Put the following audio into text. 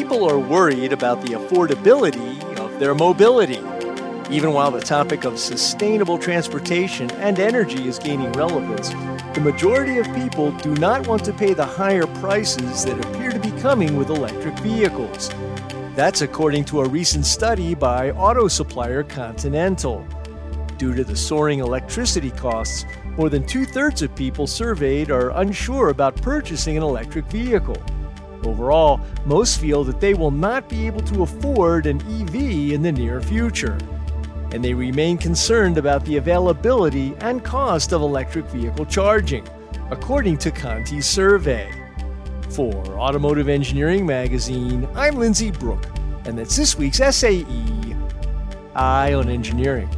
people are worried about the affordability of their mobility. Even while the topic of sustainable transportation and energy is gaining relevance, the majority of people do not want to pay the higher prices that appear to be coming with electric vehicles. That's according to a recent study by auto supplier Continental. Due to the soaring electricity costs, more than two thirds of people surveyed are unsure about purchasing an electric vehicle. Overall, most feel that they will not be able to afford an EV in the near future. And they remain concerned about the availability and cost of electric vehicle charging, according to Conti's survey. For Automotive Engineering Magazine, I'm Lindsay Brooke, and that's this week's SAE Eye on Engineering.